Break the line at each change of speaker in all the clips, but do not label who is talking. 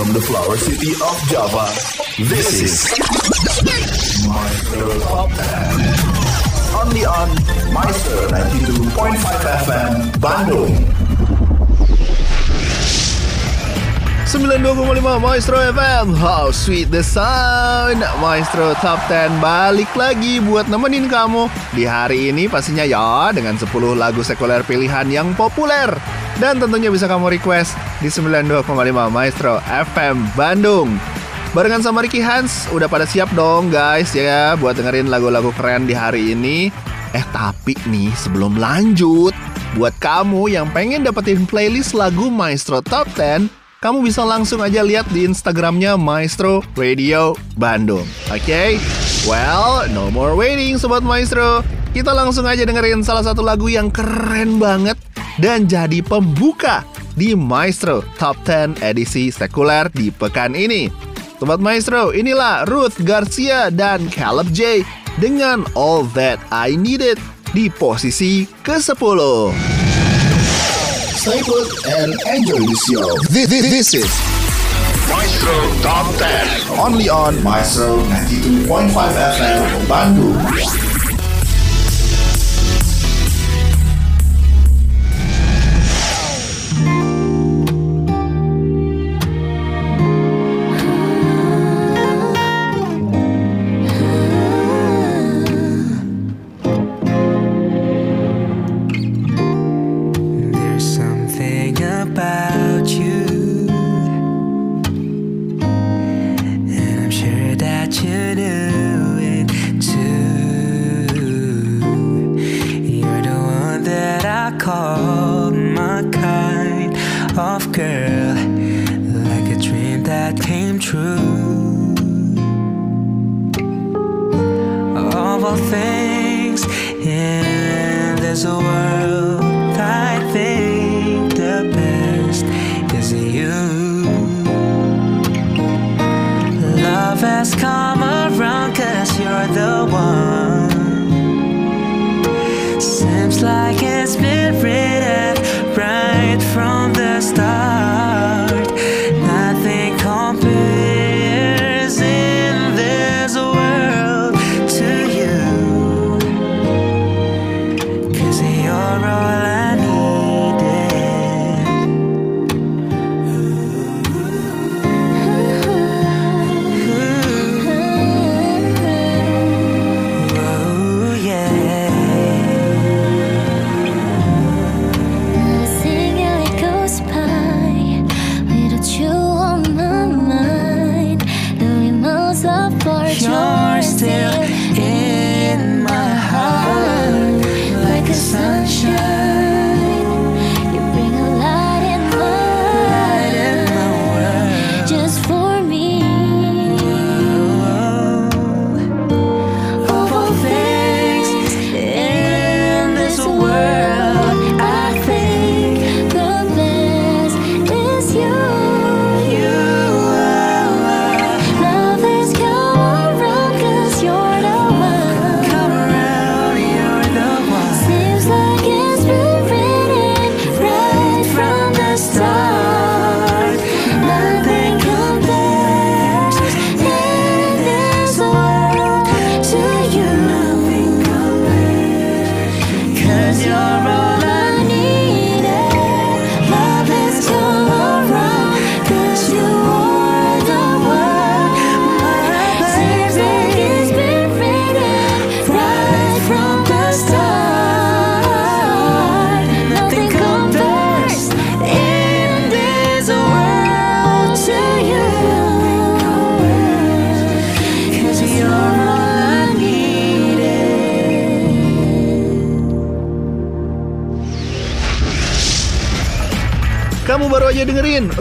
from the flower city of Java, this is Maestro Top 10. Only on Maestro 92.5 FM, Bandung.
92,5 Maestro FM How sweet the sound. Maestro Top 10 balik lagi buat nemenin kamu Di hari ini. Pastinya ya Dengan 10 lagu sekuler pilihan yang populer Dan tentunya bisa kamu request Di 92,5 Maestro FM Bandung Barengan sama Ricky Hans Udah pada siap dong guys ya Buat dengerin lagu-lagu keren di hari ini Eh tapi nih sebelum lanjut Buat kamu yang pengen dapetin playlist lagu Maestro Top 10 kamu bisa langsung aja lihat di Instagramnya Maestro Radio Bandung. Oke? Okay? Well, no more waiting Sobat Maestro. Kita langsung aja dengerin salah satu lagu yang keren banget dan jadi pembuka di Maestro Top 10 edisi sekuler di pekan ini. Sobat Maestro, inilah Ruth Garcia dan Caleb J dengan All That I Needed di posisi ke-10.
Stay put and enjoy the show. This, this, this is Maestro Top 10. Only on Maestro 92.5 FM Bandung.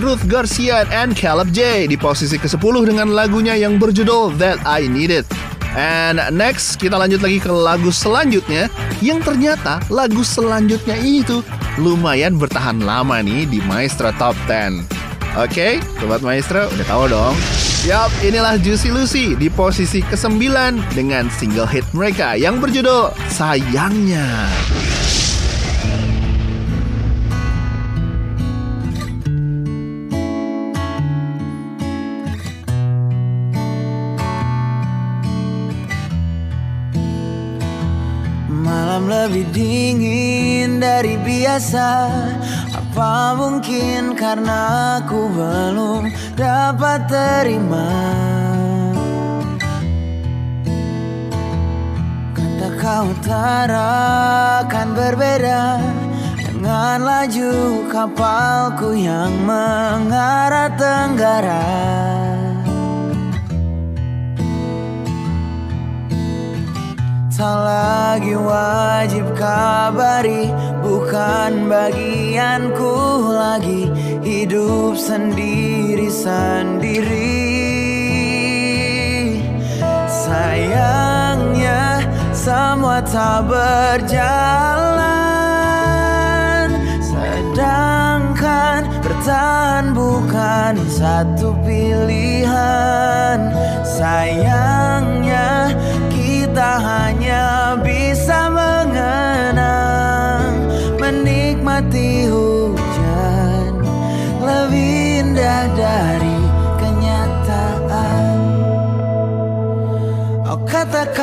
Ruth Garcia and Caleb J di posisi ke-10 dengan lagunya yang berjudul That I Needed. And next kita lanjut lagi ke lagu selanjutnya yang ternyata lagu selanjutnya itu lumayan bertahan lama nih di Maestro Top 10. Oke, okay, Sobat Maestro udah tahu dong. Yap, inilah Juicy Lucy di posisi ke-9 dengan single hit mereka yang berjudul Sayangnya.
Lebih dingin dari biasa. Apa mungkin karena aku belum dapat terima? Kata kau utara kan berbeda Dengan laju kapalku yang mengarah tenggara Tak lagi wajib kabari Bukan bagianku lagi. Hidup sendiri-sendiri Sayangnya semua tak berjalan. Sedangkan bertahan bukan satu pilihan. Sayangnya kita hanya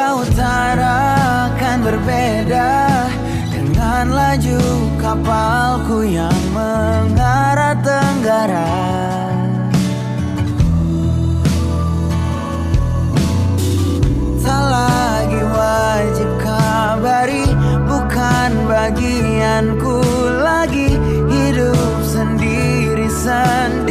kau utara kan berbeda Dengan laju kapalku yang mengarah tenggara. Tak lagi wajib kabari Bukan bagianku lagi Hidup sendiri-sendiri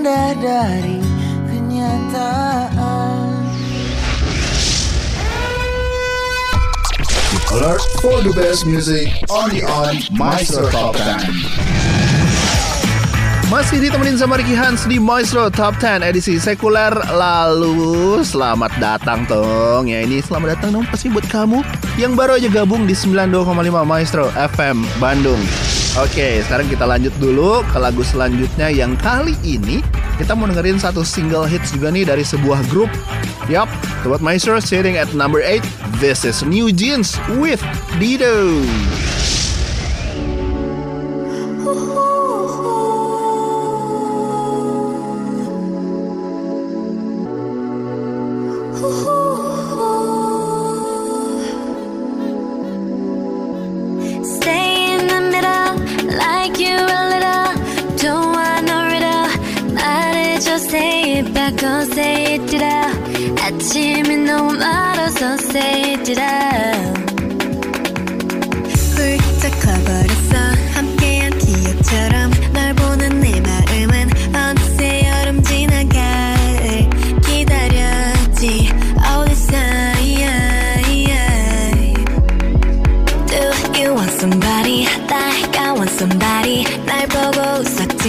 indah dari kenyataan.
Alert for the best music only on Maestro Top 10.
Masih ditemenin sama Ricky Hans di Maestro Top 10 edisi sekuler Lalu selamat datang Tong Ya ini selamat datang dong pasti buat kamu Yang baru aja gabung di 92,5 Maestro FM Bandung Oke sekarang kita lanjut dulu ke lagu selanjutnya Yang kali ini kita mau dengerin satu single hits juga nih dari sebuah grup. Yup, Sobat Maestro sitting at number 8 This is New Jeans with Dido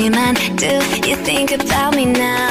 do you
think
about me now?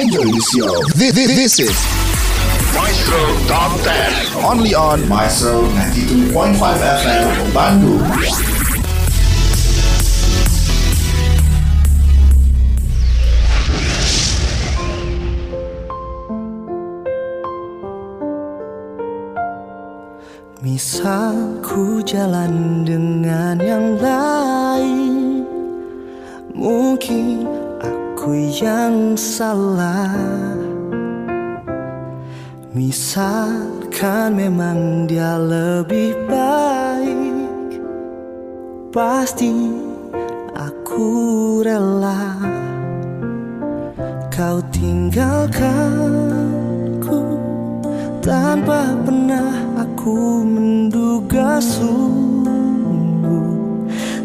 enjoy the show. This, this, this is Maestro Top 10 only on Maestro 92.5 FM Bandung.
Misal ku jalan dengan yang lain Mungkin aku yang salah. Misalkan memang dia lebih baik Pasti aku rela. Kau tinggalkanku Tanpa pernah aku menduga sungguh.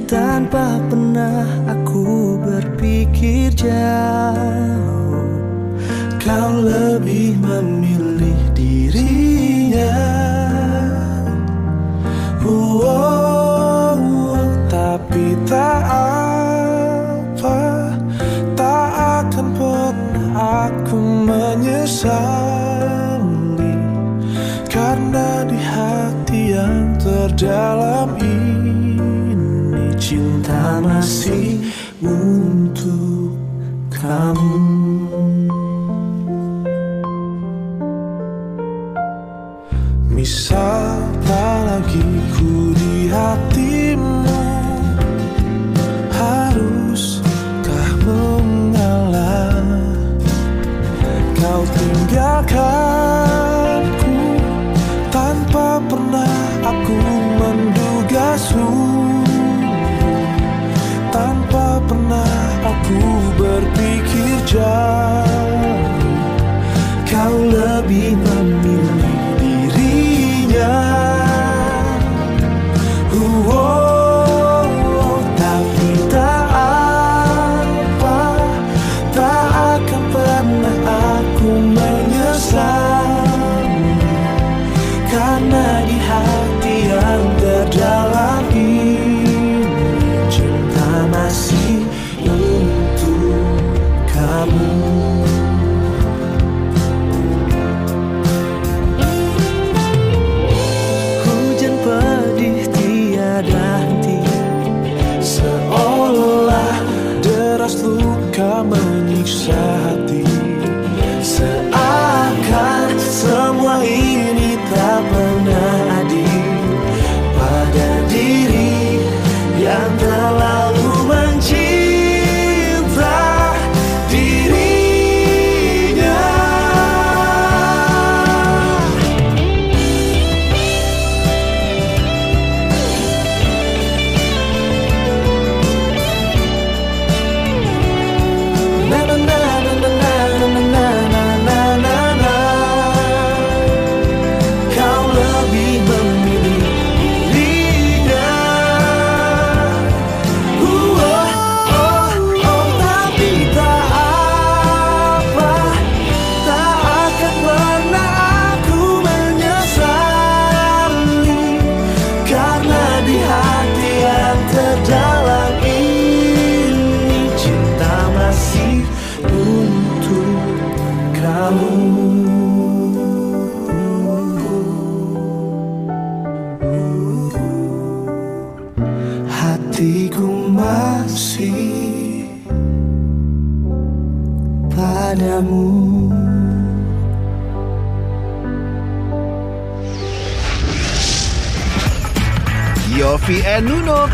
Tanpa pernah aku ber berpikir jauh. Kau lebih memilih dirinya.
who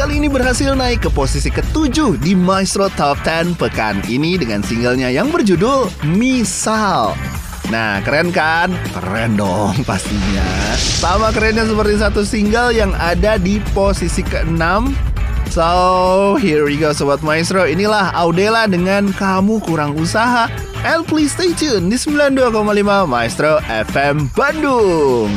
kali ini berhasil naik ke posisi ketujuh di Maestro Top 10 pekan ini dengan singlenya yang berjudul Misal. Nah, keren kan? Keren dong pastinya. Sama kerennya seperti satu single yang ada di posisi ke-6 So, here we go Sobat Maestro Inilah Audela dengan Kamu Kurang Usaha And please stay tune di 92,5 Maestro FM Bandung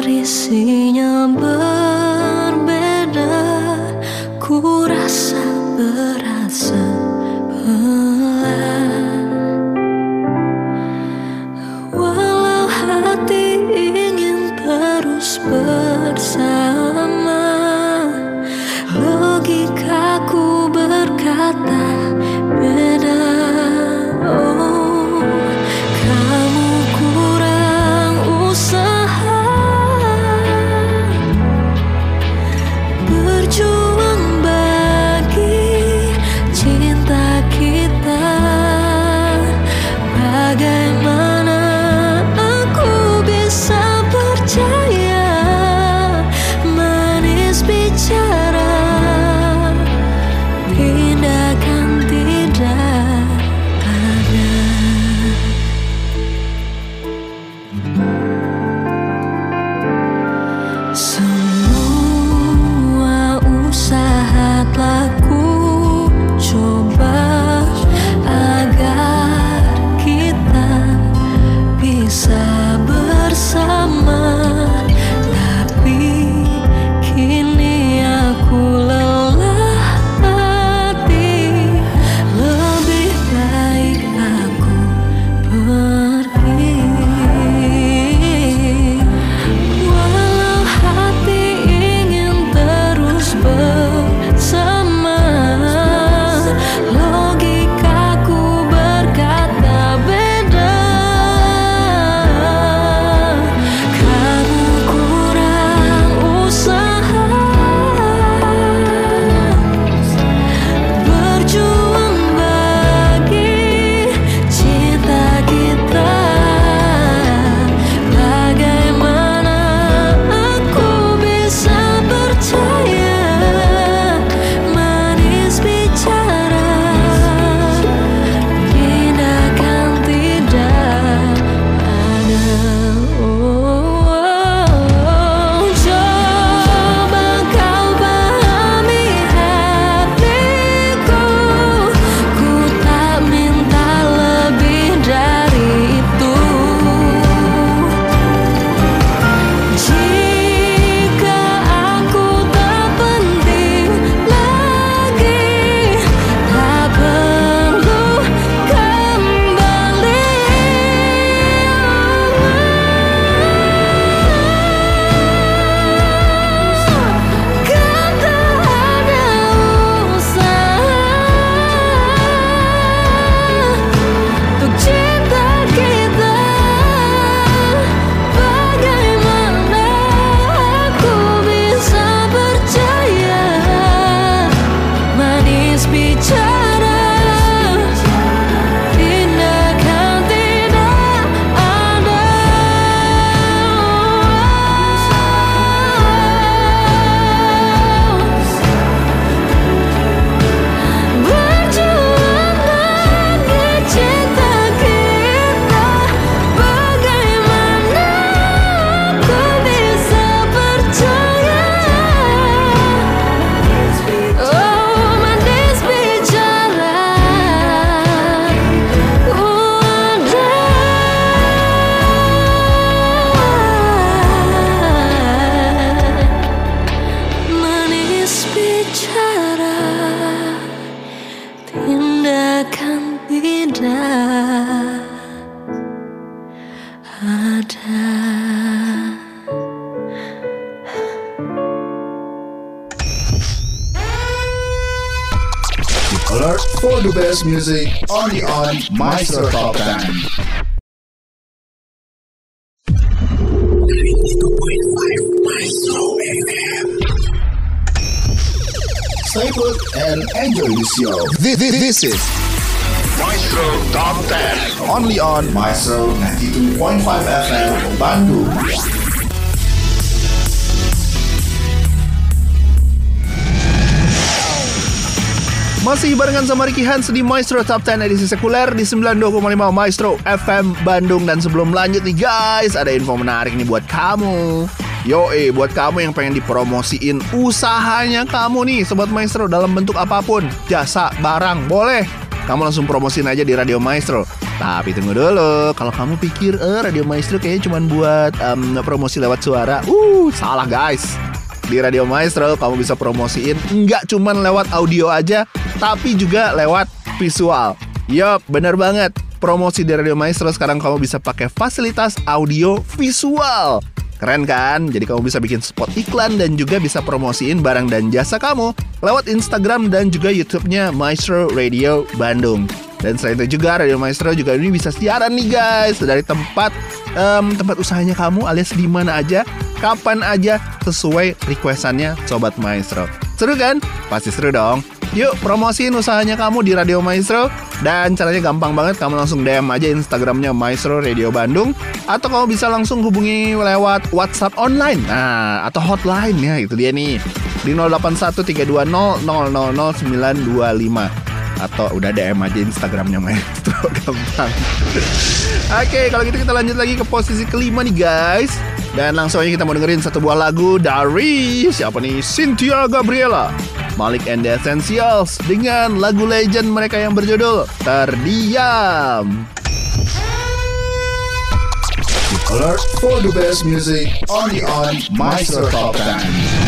berisinya berbeda music only on Maestro Top 10. Stay put and enjoy the show. This, this, this is Maestro Top 10. Only on Maestro 92.5 FM Bandung.
Masih barengan sama Ricky Hans di Maestro Top 10 edisi sekuler di 92,5 Maestro FM Bandung. Dan sebelum lanjut nih guys, ada info menarik nih buat kamu. Yo eh, buat kamu yang pengen dipromosiin usahanya kamu nih Sobat Maestro dalam bentuk apa pun. Jasa, barang, boleh. Kamu langsung promosiin aja di Radio Maestro. Tapi tunggu dulu Kalau kamu pikir eh, Radio Maestro kayaknya cuma buat em, promosi lewat suara. Uh, salah guys di Radio Maestro kamu bisa promosiin nggak cuman lewat audio aja, tapi juga lewat visual. Yup, bener banget. Promosi di Radio Maestro sekarang kamu bisa pakai fasilitas audio visual. Keren kan? Jadi kamu bisa bikin spot iklan dan juga bisa promosiin barang dan jasa kamu lewat Instagram dan juga YouTube-nya Maestro Radio Bandung. Dan selain itu juga Radio Maestro juga ini bisa siaran nih guys dari tempat em, tempat usahanya kamu alias di mana aja, kapan aja sesuai requestannya Sobat Maestro. Seru kan? Pasti seru dong. Yuk promosiin usahanya kamu di Radio Maestro dan caranya gampang banget kamu langsung DM aja Instagramnya Maestro Radio Bandung atau kamu bisa langsung hubungi lewat WhatsApp online nah atau hotline ya itu dia nih di 081320000925 atau udah DM aja Instagramnya Maestro gampang. Oke, kalau gitu kita lanjut lagi ke posisi kelima nih guys. Dan langsung aja kita mau dengerin satu buah lagu dari siapa nih? Cynthia Gabriela. Malik and the Essentials dengan lagu legend mereka yang berjudul Terdiam.
Alert for the best music only on Maestro Top 10.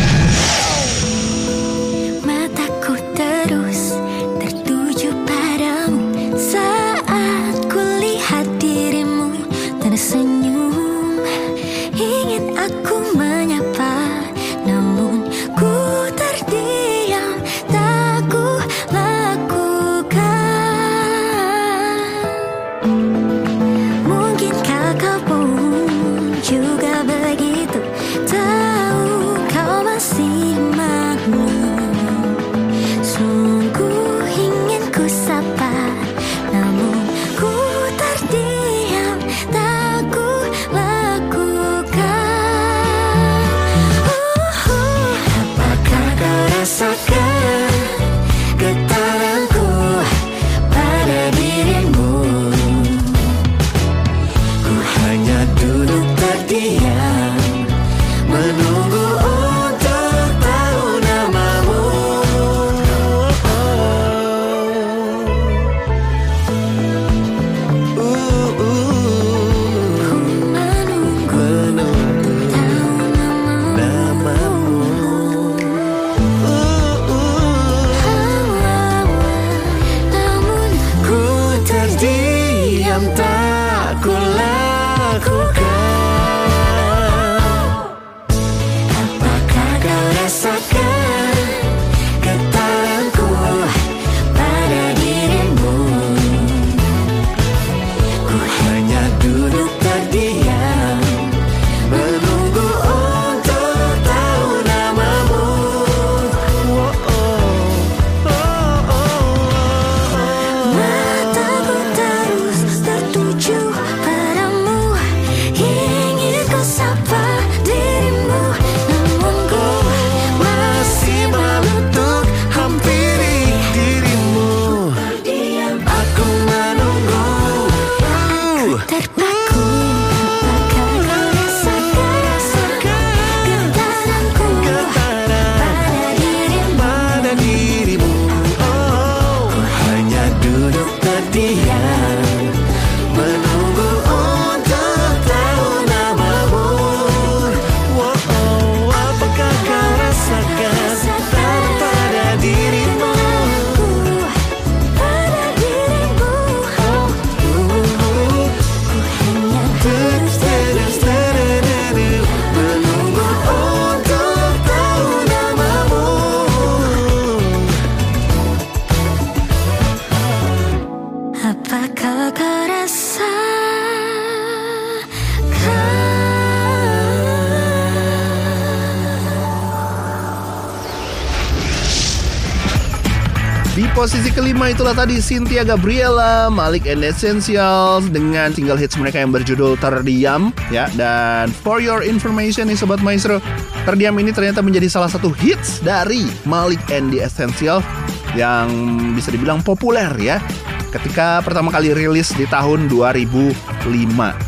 Posisi kelima itulah tadi Cynthia Gabriela, Malik and Essentials dengan single hits mereka yang berjudul Terdiam ya dan for your information nih sobat maestro, Terdiam ini ternyata menjadi salah satu hits dari Malik and the Essentials yang bisa dibilang populer ya ketika pertama kali rilis di tahun 2005.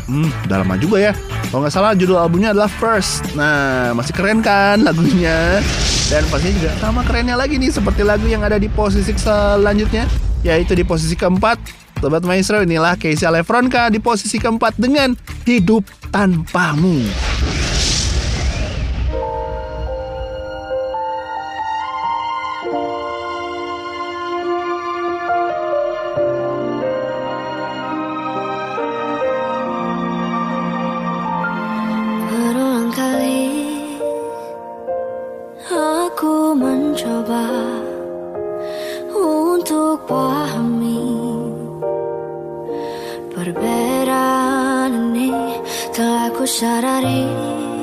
Hmm, udah lama juga ya. Kalau nggak salah judul albumnya adalah First. Nah, masih keren kan lagunya? Dan pastinya juga sama kerennya lagi nih seperti lagu yang ada di posisi selanjutnya, yaitu di posisi keempat. Sobat Maestro inilah Casey Alefronka di posisi keempat dengan Hidup Tanpamu.
Perbedaan ini telah ku sadari pada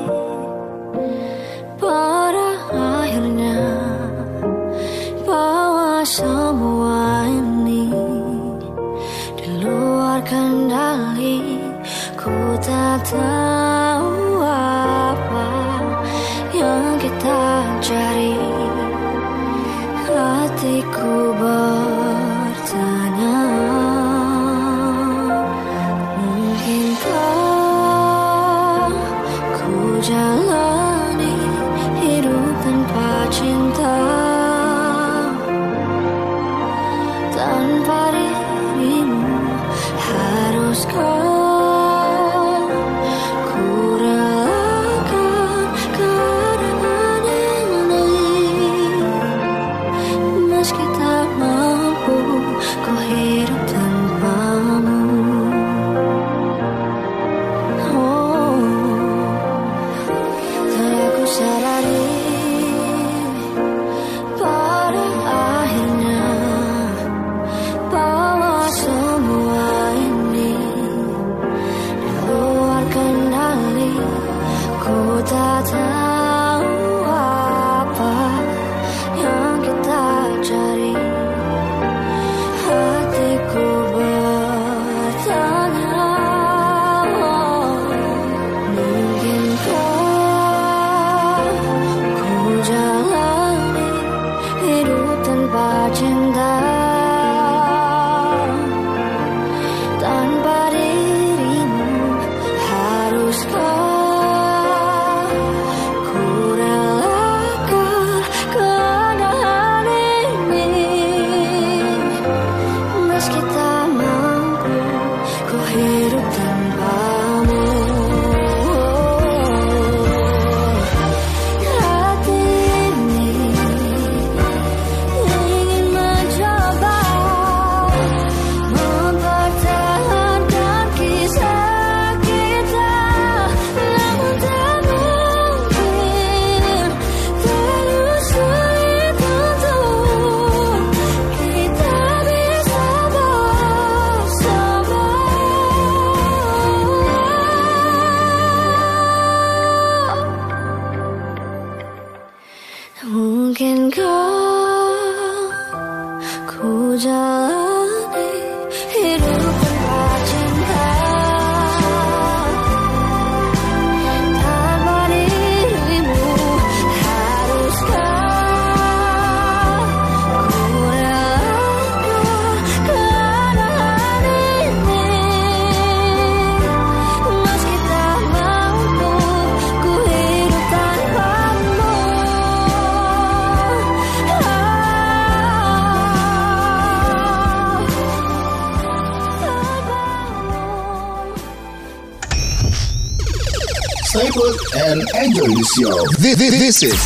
enjoy the show. This, this, this is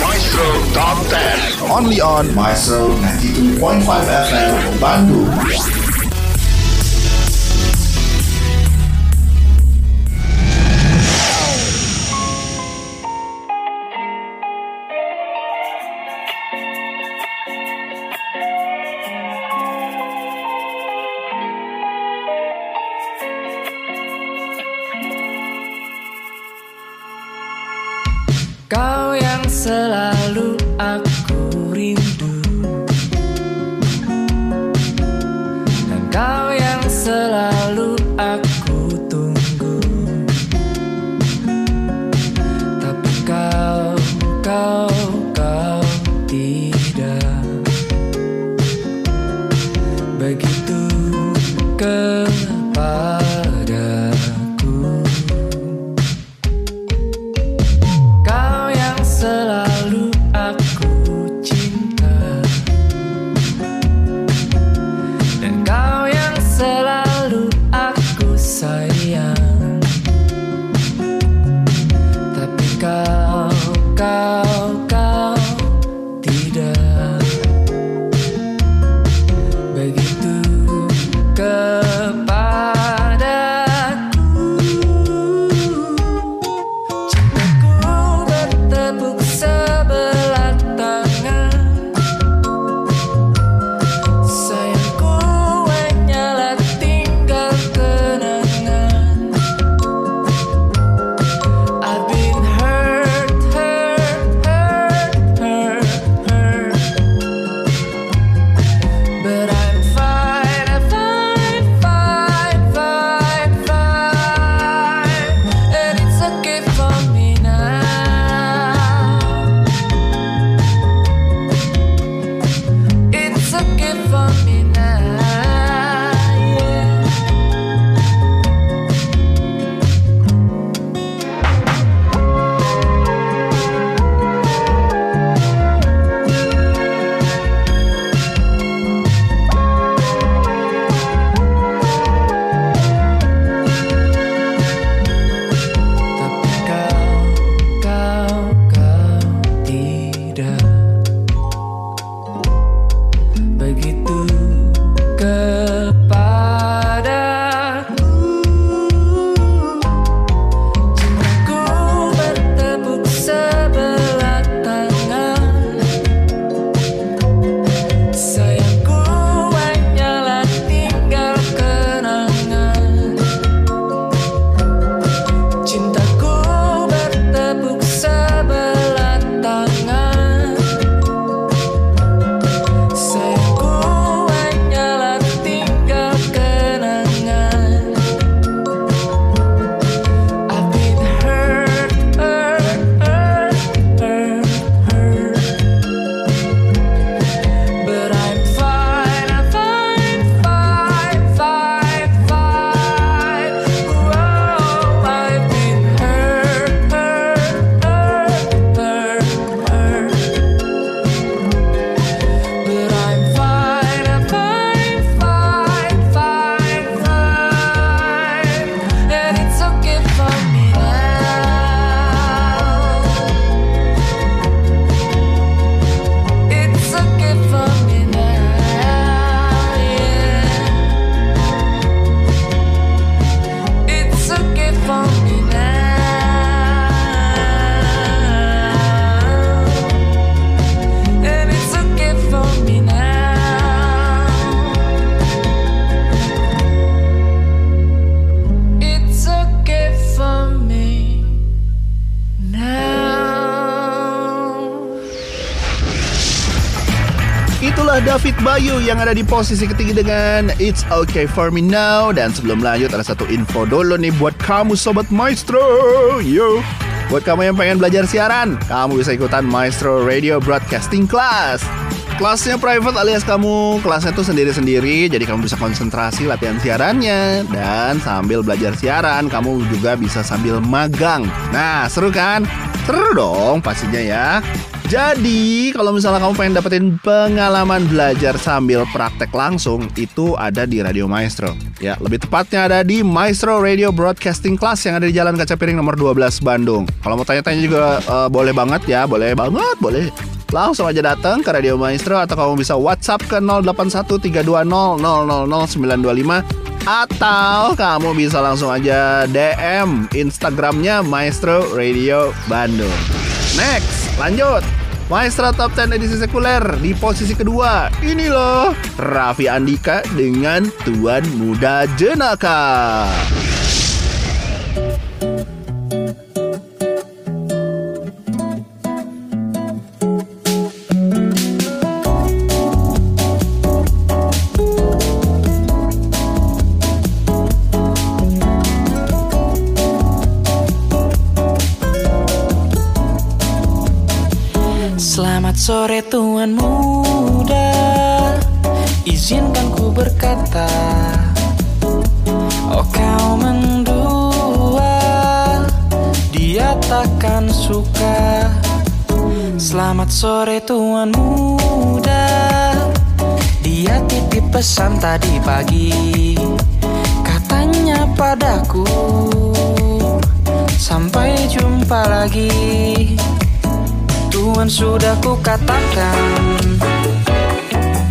Maestro Top 10. Only on Maestro 92.5 FM Bandung.
David Bayu yang ada di posisi ketiga dengan It's Okay For Me Now. Dan sebelum lanjut ada satu info dulu nih buat kamu Sobat Maestro. Yo. Buat kamu yang pengen belajar siaran, kamu bisa ikutan Maestro Radio Broadcasting Class. Kelasnya private alias kamu kelasnya tuh sendiri-sendiri Jadi kamu bisa konsentrasi latihan siarannya Dan sambil belajar siaran Kamu juga bisa sambil magang Nah seru kan? Seru dong pastinya ya jadi kalau misalnya kamu pengen dapetin pengalaman belajar sambil praktek langsung itu ada di Radio Maestro. Ya, lebih tepatnya ada di Maestro Radio Broadcasting Class yang ada di Jalan Kaca Piring nomor 12 Bandung. Kalau mau tanya-tanya juga eh, boleh banget ya, boleh banget, boleh. Langsung aja datang ke Radio Maestro atau kamu bisa WhatsApp ke 081320000925 atau kamu bisa langsung aja DM Instagramnya Maestro Radio Bandung. Next, lanjut. Maestro Top 10 edisi sekuler di posisi kedua. Ini loh, Raffi Andika dengan Tuan Muda Jenaka.
Sore tuan muda Izinkan ku berkata Oh kau mendua Dia takkan suka. Selamat sore tuan muda Dia titip pesan tadi pagi. Katanya padaku Sampai jumpa lagi Tuhan sudah ku katakan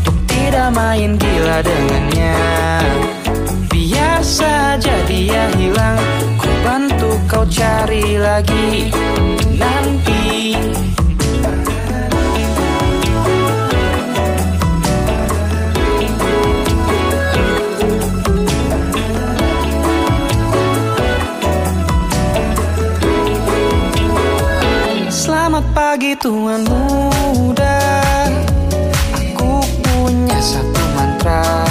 Untuk tidak main gila dengannya. Biar saja dia hilang Ku bantu kau cari lagi. Nanti pagi tuan muda. Aku punya satu mantra.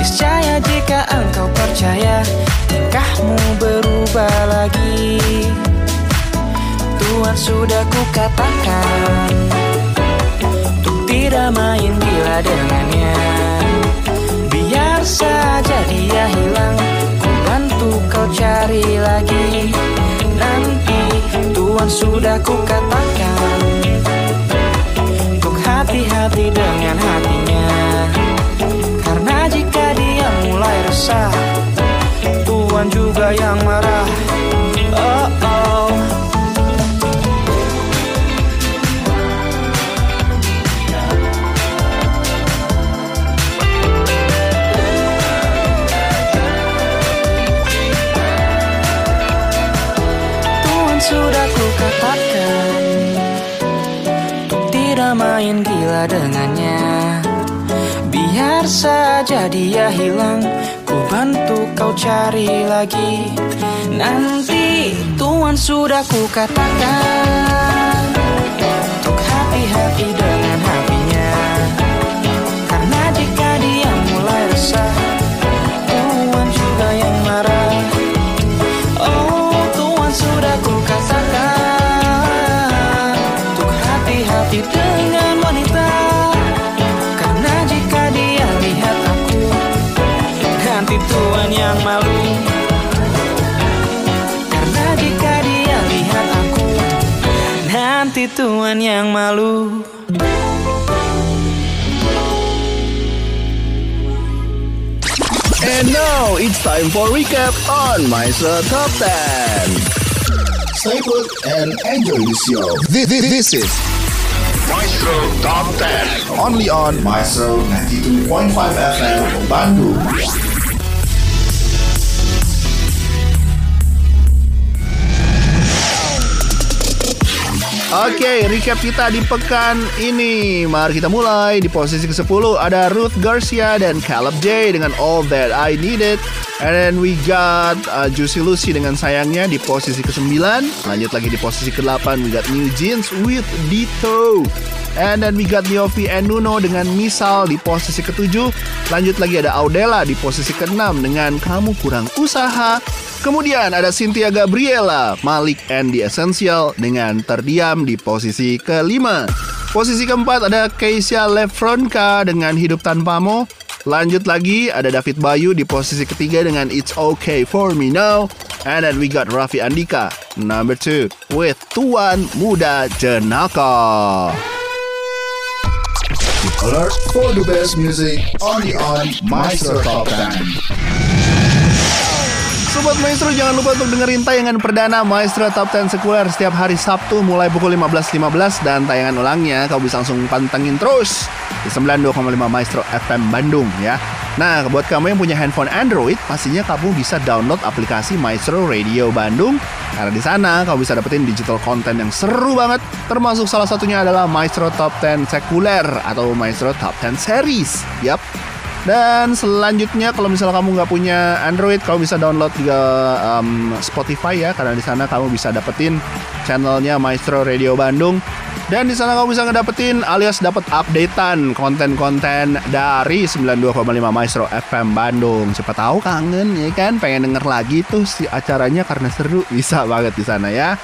Niscaya jika engkau percaya Tingkahmu berubah lagi. Tuhan sudah ku katakan Untuk tidak main gila dengannya. Biar saja dia hilang Ku bantu kau cari lagi Sudah ku katakan Untuk hati-hati dengan hatinya. Karena jika dia mulai resah Tuhan juga yang marah saja dia hilang. Ku bantu kau cari lagi. Nanti Tuhan sudah ku katakan. Untuk hati-hati dengan hatinya Yang malu Karena jika dia lihat aku Nanti Tuhan yang malu
And now it's time for recap on Maestro Top 10.
Stay put and enjoy the show. This, this, this is Maestro Top 10. Only on Maestro 92.5 FM Bandung.
Oke, recap kita di pekan ini. Mari kita mulai. Di posisi ke-10 ada Ruth Garcia dan Caleb J dengan All That I Needed. And then we got uh, Juicy Lucy dengan sayangnya di posisi ke-9. Lanjut lagi di posisi ke-8 we got New Jeans with Dito. And then we got Niovi and Nuno dengan Misal di posisi ke-7. Lanjut lagi ada Audela di posisi ke-6 dengan Kamu Kurang Usaha. Kemudian ada Cynthia Gabriela, Malik and The Essential dengan Terdiam di posisi ke-5. Posisi keempat ada Keisha Lefronka dengan Hidup Tanpamu. Lanjut lagi ada David Bayu di posisi ketiga dengan It's Okay For Me Now. And then we got Raffi Andika number two with Tuan Muda Jenaka.
Alert for the best music only on Maestro Top 10.
Sobat Maestro jangan lupa untuk dengerin tayangan perdana Maestro Top 10 Sekuler setiap hari Sabtu mulai pukul 15.15 dan tayangan ulangnya kau bisa langsung pantengin terus di 92,5 Maestro FM Bandung ya. Nah, buat kamu yang punya handphone Android, pastinya kamu bisa download aplikasi Maestro Radio Bandung karena di sana kamu bisa dapetin digital content yang seru banget, termasuk salah satunya adalah Maestro Top 10 Sekuler atau Maestro Top 10 Series. Yap, dan selanjutnya kalau misalnya kamu nggak punya Android, kamu bisa download juga um, Spotify ya, karena di sana kamu bisa dapetin channelnya Maestro Radio Bandung. Dan di sana kamu bisa ngedapetin alias dapat updatean konten-konten dari 92,5 Maestro FM Bandung. Siapa tahu kangen ya kan, pengen denger lagi tuh si acaranya karena seru, bisa banget di sana ya.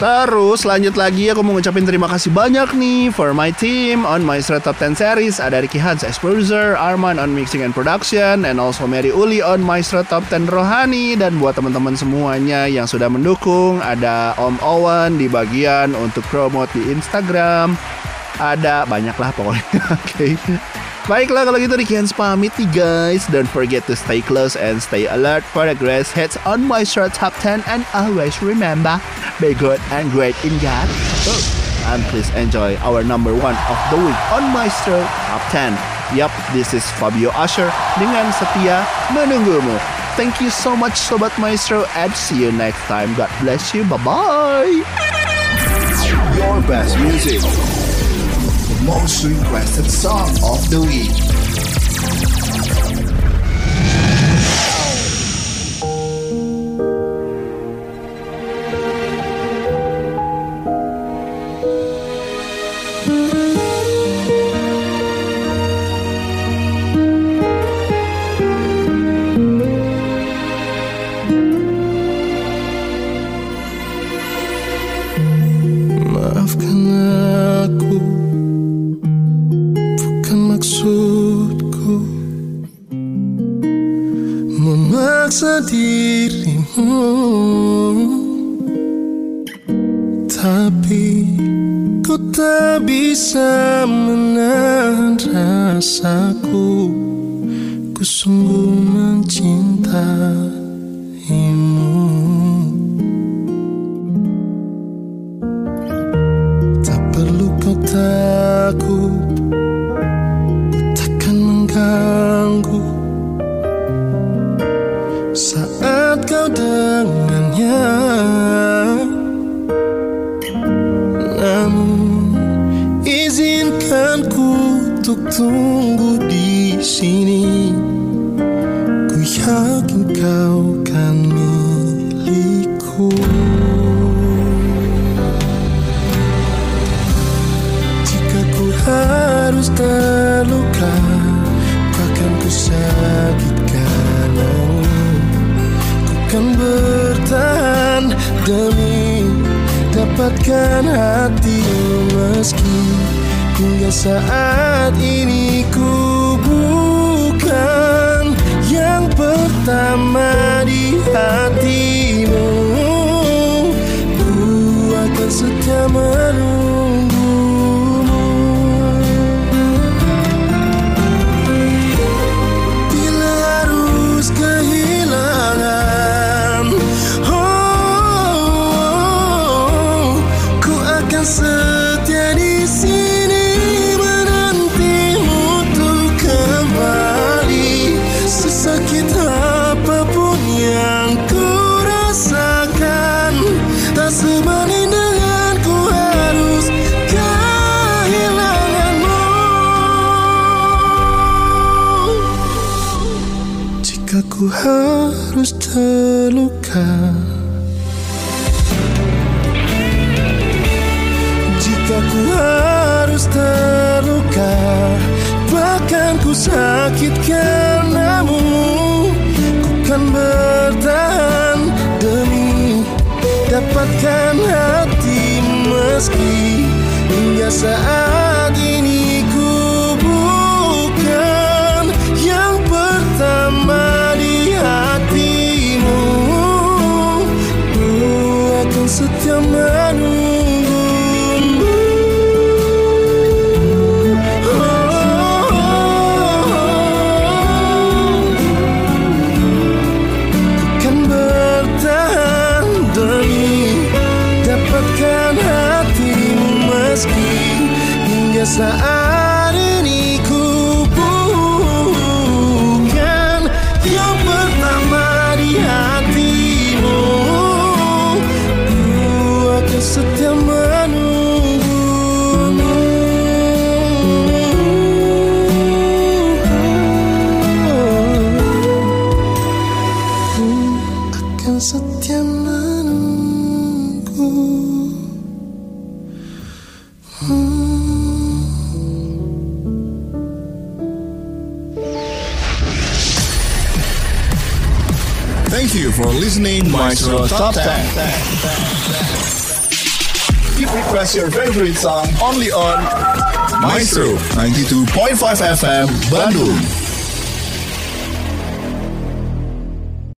Terus lanjut lagi aku mau ngucapin terima kasih banyak nih for my team on Maestro Top 10 Series. Ada Ricky Hans as producer, Arman on mixing and production, and also Mary Uli on Maestro Top 10 Rohani. Dan buat teman-teman semuanya yang sudah mendukung, ada Om Owen di bagian untuk promote di Instagram. Ada banyak lah pokoknya. Oke. Baiklah kalau gitu Ricky Hans pamit nih guys. Don't forget to stay close and stay alert for the greatest hits on Maestro Top 10 and always remember, be good and great in God. Oh, and please enjoy our number one of the week on Maestro Top 10. Yup, this is Fabio Asher dengan setia menunggumu. Thank you so much Sobat Maestro and see you next time. God bless you. Bye-bye.
Your best music. Most requested song of the week. mendapatkan hati meski hingga saat
saan Maestro Top 10. Keep request your favorite song only on Maestro 92.5 FM Bandung.